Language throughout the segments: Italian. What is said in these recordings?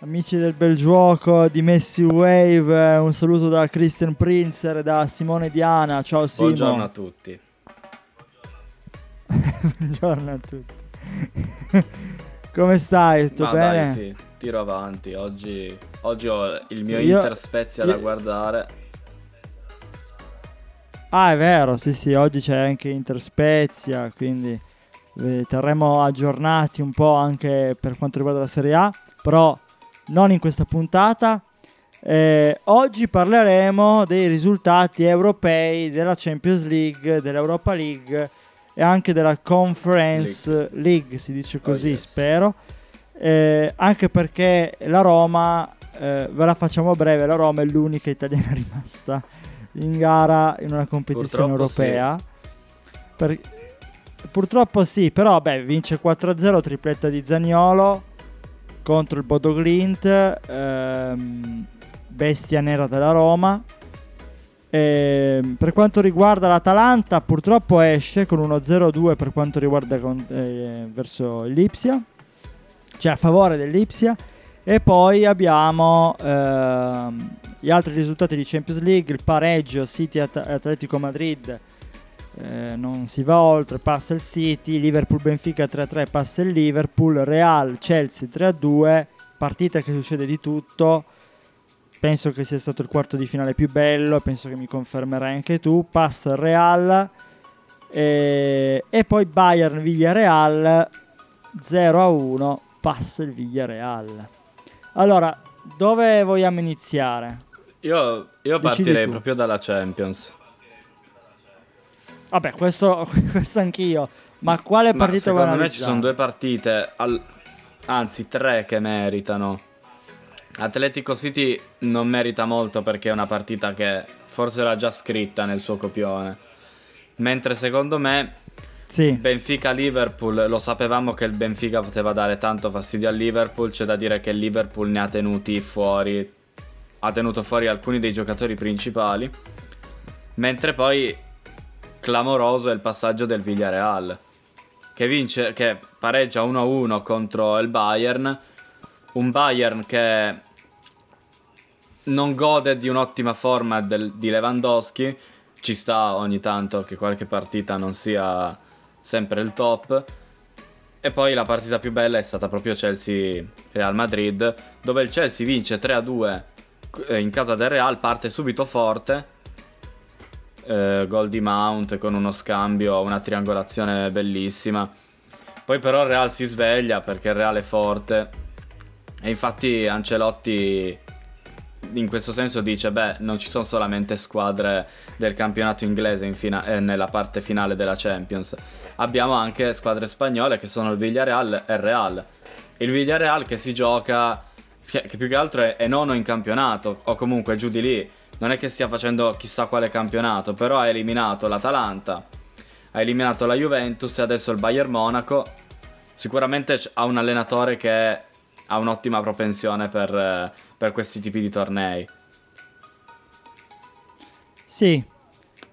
Amici del bel gioco di Messi Wave, un saluto da Christian Prinzer e da Simone Diana. Ciao Simo. Buongiorno a tutti. Buongiorno a tutti. Come stai? Tutto Ma bene? Dai, sì, tiro avanti. Oggi, oggi ho il mio Sì, Inter Spezia io- da guardare. Ah, è vero, sì, sì, oggi c'è anche Inter Spezia, quindi eh, terremo aggiornati un po' anche per quanto riguarda la Serie A, però non in questa puntata. Eh, oggi parleremo dei risultati europei della Champions League, dell'Europa League e anche della Conference League, si dice così, yes. spero. Eh, anche perché la Roma, eh, ve la facciamo breve, la Roma è l'unica italiana rimasta in gara in una competizione Purtroppo europea. Per- Purtroppo sì, però beh, vince 4-0, tripletta di Zaniolo contro il Bodo Glint, ehm, bestia nera della Roma. Ehm, per quanto riguarda l'Atalanta, purtroppo esce con uno 0-2 per quanto riguarda con- eh, verso l'Ipsia, cioè a favore dell'Ipsia. E poi abbiamo ehm, gli altri risultati di Champions League, il pareggio City At- Atletico Madrid eh, non si va oltre, passa il City, Liverpool Benfica 3-3 passa il Liverpool, Real Chelsea 3-2, partita che succede di tutto. Penso che sia stato il quarto di finale più bello, penso che mi confermerai anche tu. Passa il Real e, e poi Bayern Villarreal 0-1, passa il Villarreal. Allora, dove vogliamo iniziare? Io, io partirei proprio dalla Champions. Vabbè, questo, questo anch'io. Ma quale Ma partita vuoi secondo me ci sono due partite, al- anzi tre che meritano. Atletico City non merita molto perché è una partita che forse era già scritta nel suo copione. Mentre secondo me Sì, Benfica-Liverpool, lo sapevamo che il Benfica poteva dare tanto fastidio al Liverpool, c'è da dire che il Liverpool ne ha tenuti fuori, ha tenuto fuori alcuni dei giocatori principali, mentre poi clamoroso è il passaggio del Villarreal, che vince, che pareggia 1-1 contro il Bayern, un Bayern che non gode di un'ottima forma del- di Lewandowski, ci sta ogni tanto che qualche partita non sia sempre il top. E poi la partita più bella è stata proprio Chelsea-Real Madrid, dove il Chelsea vince 3-2 eh, in casa del Real, parte subito forte. Eh, gol di Mount con uno scambio, una triangolazione bellissima. Poi però il Real si sveglia perché il Real è forte. E infatti Ancelotti in questo senso dice, beh, non ci sono solamente squadre del campionato inglese in fina- eh, nella parte finale della Champions. Abbiamo anche squadre spagnole che sono il Villarreal e il Real. Il Villarreal che si gioca, che, che più che altro è, è nono in campionato, o comunque giù di lì. Non è che stia facendo chissà quale campionato, però ha eliminato l'Atalanta, ha eliminato la Juventus e adesso il Bayern Monaco. Sicuramente ha un allenatore che ha un'ottima propensione per, per questi tipi di tornei. sì.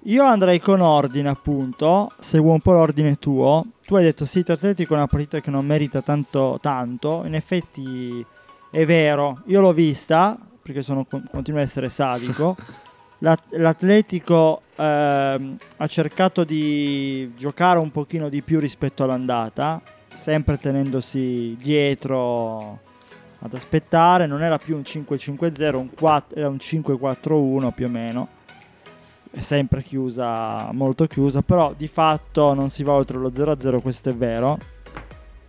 Io andrei con ordine, appunto. Seguo un po' l'ordine tuo. Tu hai detto City Atletico è una partita che non merita tanto, tanto. In effetti è vero. Io l'ho vista perché sono, con- continuo a essere sadico. L'At- L'Atletico ehm, ha cercato di giocare un pochino di più rispetto all'andata, sempre tenendosi dietro ad aspettare. Non era più un 5-5-0, un 4 era un 5-4-1 più o meno. È sempre chiusa, molto chiusa, però di fatto non si va oltre lo 0-0, questo è vero.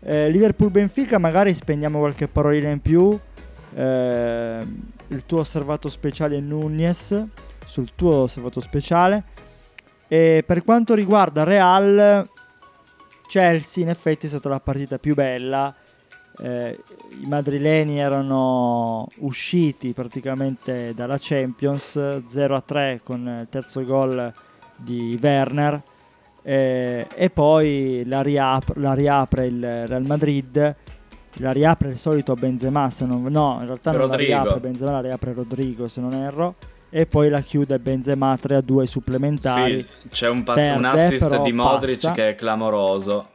Eh, Liverpool-Benfica, magari spendiamo qualche parolina in più. Eh, il tuo osservato speciale è Nunez, sul tuo osservato speciale. E per quanto riguarda Real, Chelsea in effetti è stata la partita più bella. Eh, I madrileni erano usciti praticamente dalla Champions 0-3 con il terzo gol di Werner. Eh, e poi la, riap- la riapre il Real Madrid. La riapre il solito Benzema, se non, no, in realtà non Rodrigo. la riapre Benzema, la riapre Rodrigo se non erro. E poi la chiude Benzema 3-2 ai supplementari. Sì, c'è un, pass- Perde, un assist di Modric passa. che è clamoroso.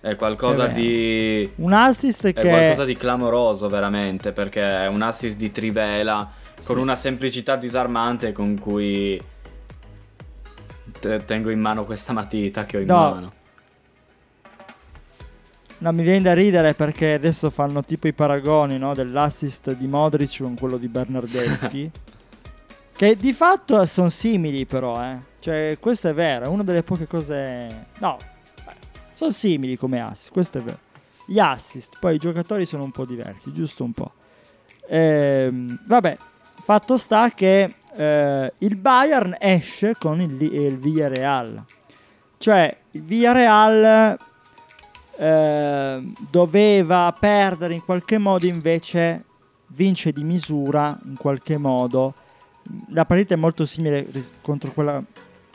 È qualcosa È di... Un assist È che... qualcosa di clamoroso veramente, perché è un assist di trivela con Sì. una semplicità disarmante con cui te- tengo in mano questa matita che ho in No. mano. No, mi viene da ridere perché adesso fanno tipo i paragoni no, dell'assist di Modric con quello di Bernardeschi. che di fatto sono simili però, eh. Cioè, questo è vero, è una delle poche cose... No, sono simili come assist, questo è vero. Gli assist, poi i giocatori sono un po' diversi, giusto un po'. Ehm, vabbè, fatto sta che eh, il Bayern esce con il, il Villarreal. Cioè, il Villarreal eh, doveva perdere in qualche modo, invece vince di misura in qualche modo. La partita è molto simile ris- contro quella,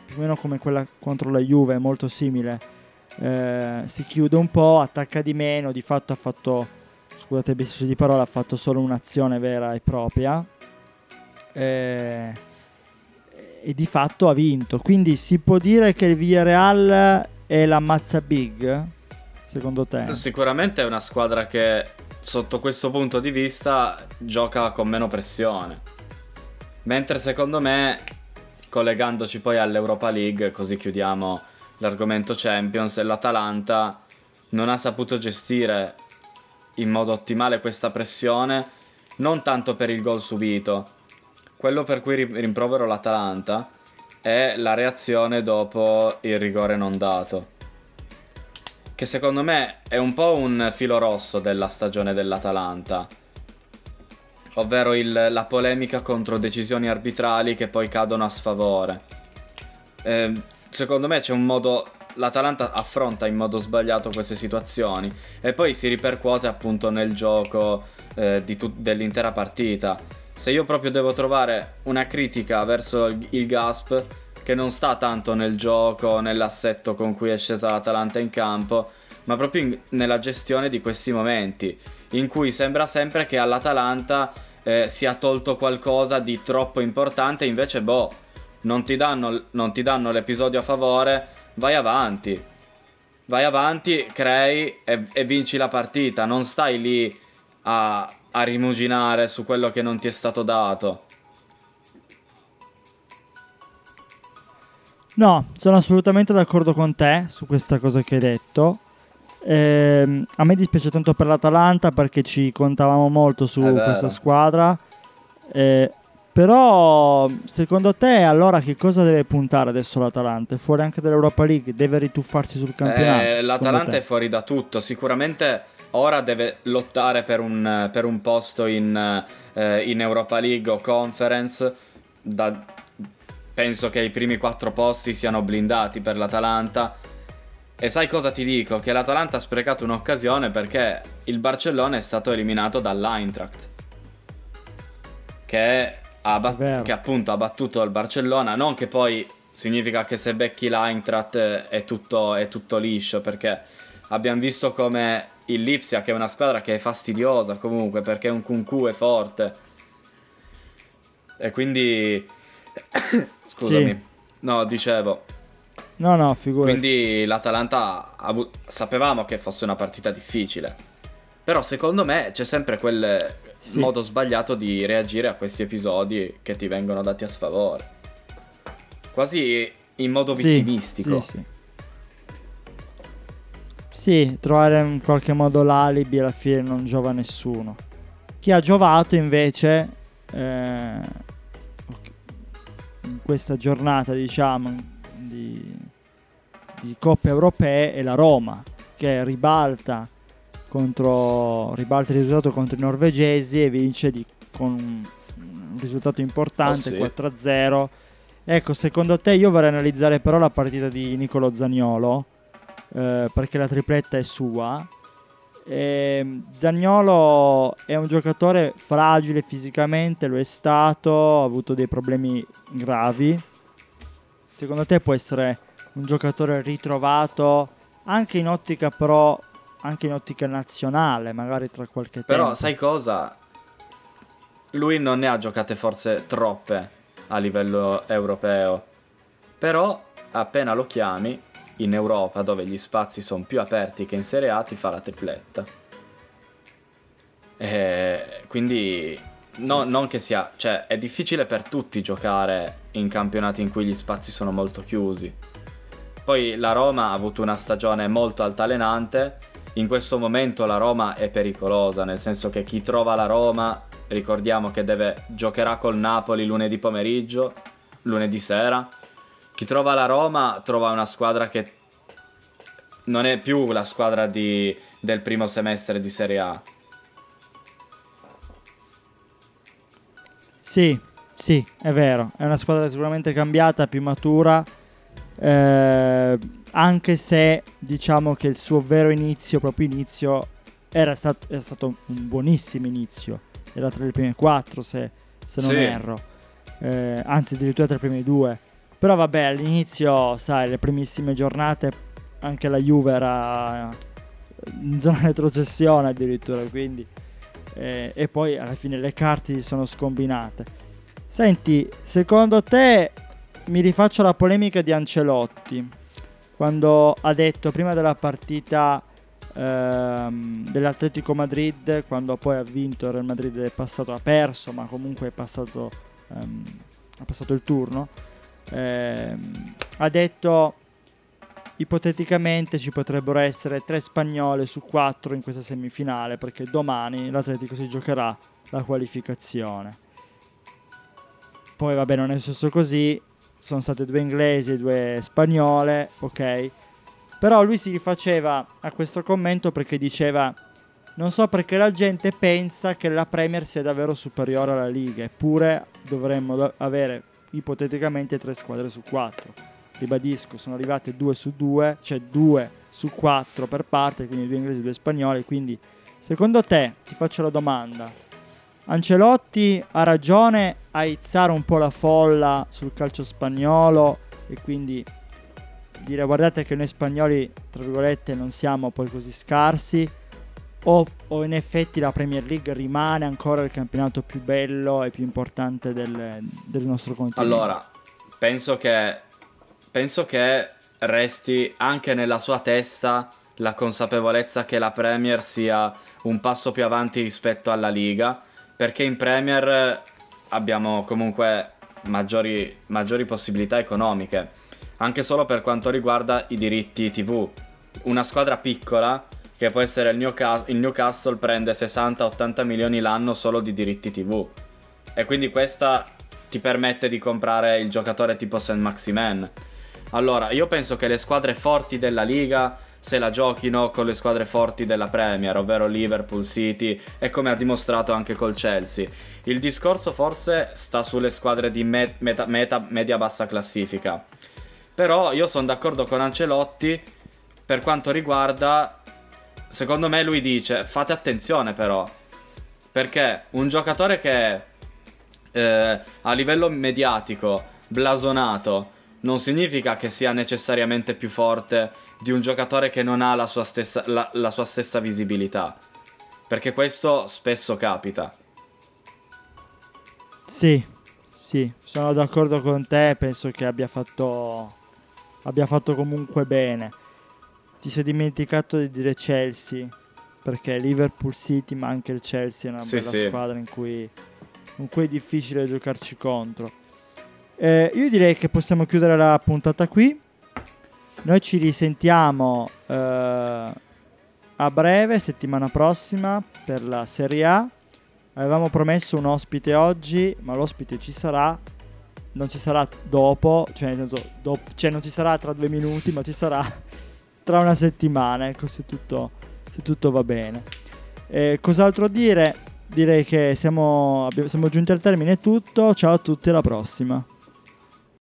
più o meno come quella contro la Juve, è molto simile. Eh, si chiude un po', attacca di meno, di fatto ha fatto, scusate il di parola, ha fatto solo un'azione vera e propria. Eh, e di fatto ha vinto. Quindi si può dire che il Villarreal è la mazza big, secondo te? Sicuramente è una squadra che sotto questo punto di vista gioca con meno pressione. Mentre secondo me, collegandoci poi all'Europa League, così chiudiamo l'argomento Champions, l'Atalanta non ha saputo gestire in modo ottimale questa pressione, non tanto per il gol subito. Quello per cui ri- rimprovero l'Atalanta è la reazione dopo il rigore non dato. Che secondo me è un po' un filo rosso della stagione dell'Atalanta. Ovvero il- la polemica contro decisioni arbitrali che poi cadono a sfavore. Eh, secondo me c'è un modo. L'Atalanta affronta in modo sbagliato queste situazioni e poi si ripercuote appunto nel gioco eh, tut- dell'intera partita. Se io proprio devo trovare una critica verso il, il Gasp, che non sta tanto nel gioco, nell'assetto con cui è scesa l'Atalanta in campo, ma proprio in- nella gestione di questi momenti, in cui sembra sempre che all'Atalanta eh, sia tolto qualcosa di troppo importante, invece boh, non ti danno, non ti danno l'episodio a favore, vai avanti. Vai avanti, crei e, e vinci la partita, non stai lì a, a rimuginare su quello che non ti è stato dato. No, sono assolutamente d'accordo con te su questa cosa che hai detto. Ehm, a me dispiace tanto per l'Atalanta perché ci contavamo molto su questa squadra. Eh, però, secondo te, allora che cosa deve puntare adesso l'Atalanta? È fuori anche dall'Europa League? Deve rituffarsi sul campionato? Eh, L'Atalanta te? è fuori da tutto. Sicuramente ora deve lottare per un, per un posto in, eh, in Europa League o Conference. Da- penso che i primi quattro posti siano blindati per l'Atalanta. E sai cosa ti dico? Che l'Atalanta ha sprecato un'occasione perché il Barcellona è stato eliminato dall'Eintracht. Che, ha bat- È che appunto ha battuto il Barcellona. Non che poi significa che se becchi l'Eintracht è tutto, è tutto liscio. Perché abbiamo visto come il Lipsia, che è una squadra che è fastidiosa comunque, perché un Kunku è forte. E quindi... Scusami. Sì. No, dicevo. No, no, figurati. Quindi l'Atalanta avu- sapevamo che fosse una partita difficile. Però secondo me c'è sempre quel Sì. modo sbagliato di reagire a questi episodi che ti vengono dati a sfavore. Quasi in modo Sì, vittimistico. Sì, sì. Sì, trovare in qualche modo l'alibi alla fine non giova a nessuno. Chi ha giovato invece eh, in questa giornata, diciamo, di, di coppe europee è la Roma, che ribalta, contro, ribalta il risultato contro i norvegesi e vince di- con un, risultato importante, Oh, sì. 4-0. Ecco, secondo te io vorrei analizzare però la partita di Nicolo Zagnolo, eh, perché la tripletta è sua. Ehm, Zagnolo è un giocatore fragile fisicamente, lo è stato, ha avuto dei problemi gravi. Secondo te può essere un giocatore ritrovato anche in ottica però anche in ottica nazionale, magari tra qualche tempo. Però sai cosa? Lui non ne ha giocate forse troppe a livello europeo. Però appena lo chiami in Europa, dove gli spazi sono più aperti che in Serie A, ti fa la tripletta. E quindi no, non che sia, cioè è difficile per tutti giocare in campionati in cui gli spazi sono molto chiusi. Poi la Roma ha avuto una stagione molto altalenante. In questo momento la Roma è pericolosa, nel senso che chi trova la Roma, ricordiamo che deve, giocherà col Napoli lunedì pomeriggio, lunedì sera. Chi trova la Roma trova una squadra che non è più la squadra di, del primo semestre di Serie A. Sì, sì, è vero. È una squadra sicuramente cambiata, più matura. Eh, anche se diciamo che il suo vero inizio, proprio inizio, era stato, è stato un buonissimo inizio. Era tra le prime quattro, se, se non sì. erro. Eh, anzi, addirittura tra le prime due. Però vabbè, all'inizio, sai, le primissime giornate anche la Juve era in zona retrocessione addirittura, quindi... Eh, e poi alla fine le carte sono scombinate. Senti, secondo te mi rifaccio la polemica di Ancelotti quando ha detto prima della partita ehm, dell'Atletico Madrid, quando poi ha vinto il Real Madrid è passato, ha perso, ma comunque è passato, ehm, ha passato il turno, ehm, ha detto ipoteticamente ci potrebbero essere tre spagnole su quattro in questa semifinale perché domani l'Atletico si giocherà la qualificazione. Poi vabbè non è successo così, sono state due inglesi e due spagnole, ok. Però lui si rifaceva a questo commento perché diceva non so perché la gente pensa che la Premier sia davvero superiore alla Liga, eppure dovremmo avere ipoteticamente tre squadre su quattro. Ribadisco, sono arrivate due su due, cioè due su quattro per parte, quindi due inglesi e due spagnoli. Quindi, secondo te, ti faccio la domanda, Ancelotti ha ragione a izzare un po' la folla sul calcio spagnolo e quindi dire guardate che noi spagnoli, tra virgolette, non siamo poi così scarsi o, o, in effetti la Premier League rimane ancora il campionato più bello e più importante del, del nostro continente? Allora, penso che, penso che resti anche nella sua testa la consapevolezza che la Premier sia un passo più avanti rispetto alla Liga perché in Premier abbiamo comunque maggiori, maggiori possibilità economiche, anche solo per quanto riguarda i diritti TV. Una squadra piccola, che può essere il, Newcastle, il Newcastle prende 60-80 milioni l'anno solo di diritti TV. E quindi questa ti permette di comprare il giocatore tipo Saint Maximen. Allora, io penso che le squadre forti della Liga se la giochino con le squadre forti della Premier, ovvero Liverpool, City e come ha dimostrato anche col Chelsea. Il discorso forse sta sulle squadre di met- meta- meta- media-bassa classifica. Però io sono d'accordo con Ancelotti per quanto riguarda, secondo me lui dice, fate attenzione però, perché un giocatore che eh, a livello mediatico, blasonato, non significa che sia necessariamente più forte di un giocatore che non ha la sua stessa, la, la sua stessa visibilità. Perché questo spesso capita. Sì, sì, sono d'accordo con te, penso che abbia fatto, abbia fatto comunque bene. Ti sei dimenticato di dire Chelsea, perché Liverpool City, ma anche il Chelsea è una sì, bella sì. squadra in cui, in cui è difficile giocarci contro. Eh, io direi che possiamo chiudere la puntata qui. Noi ci risentiamo eh, a breve, settimana prossima, per la Serie A. Avevamo promesso un ospite oggi, ma l'ospite ci sarà. Non ci sarà dopo, cioè nel senso, dopo, cioè non ci sarà tra due minuti, ma ci sarà tra una settimana, ecco, se tutto, se tutto va bene. Eh, cos'altro dire? Direi che siamo, siamo giunti al termine tutto. Ciao a tutti, alla prossima.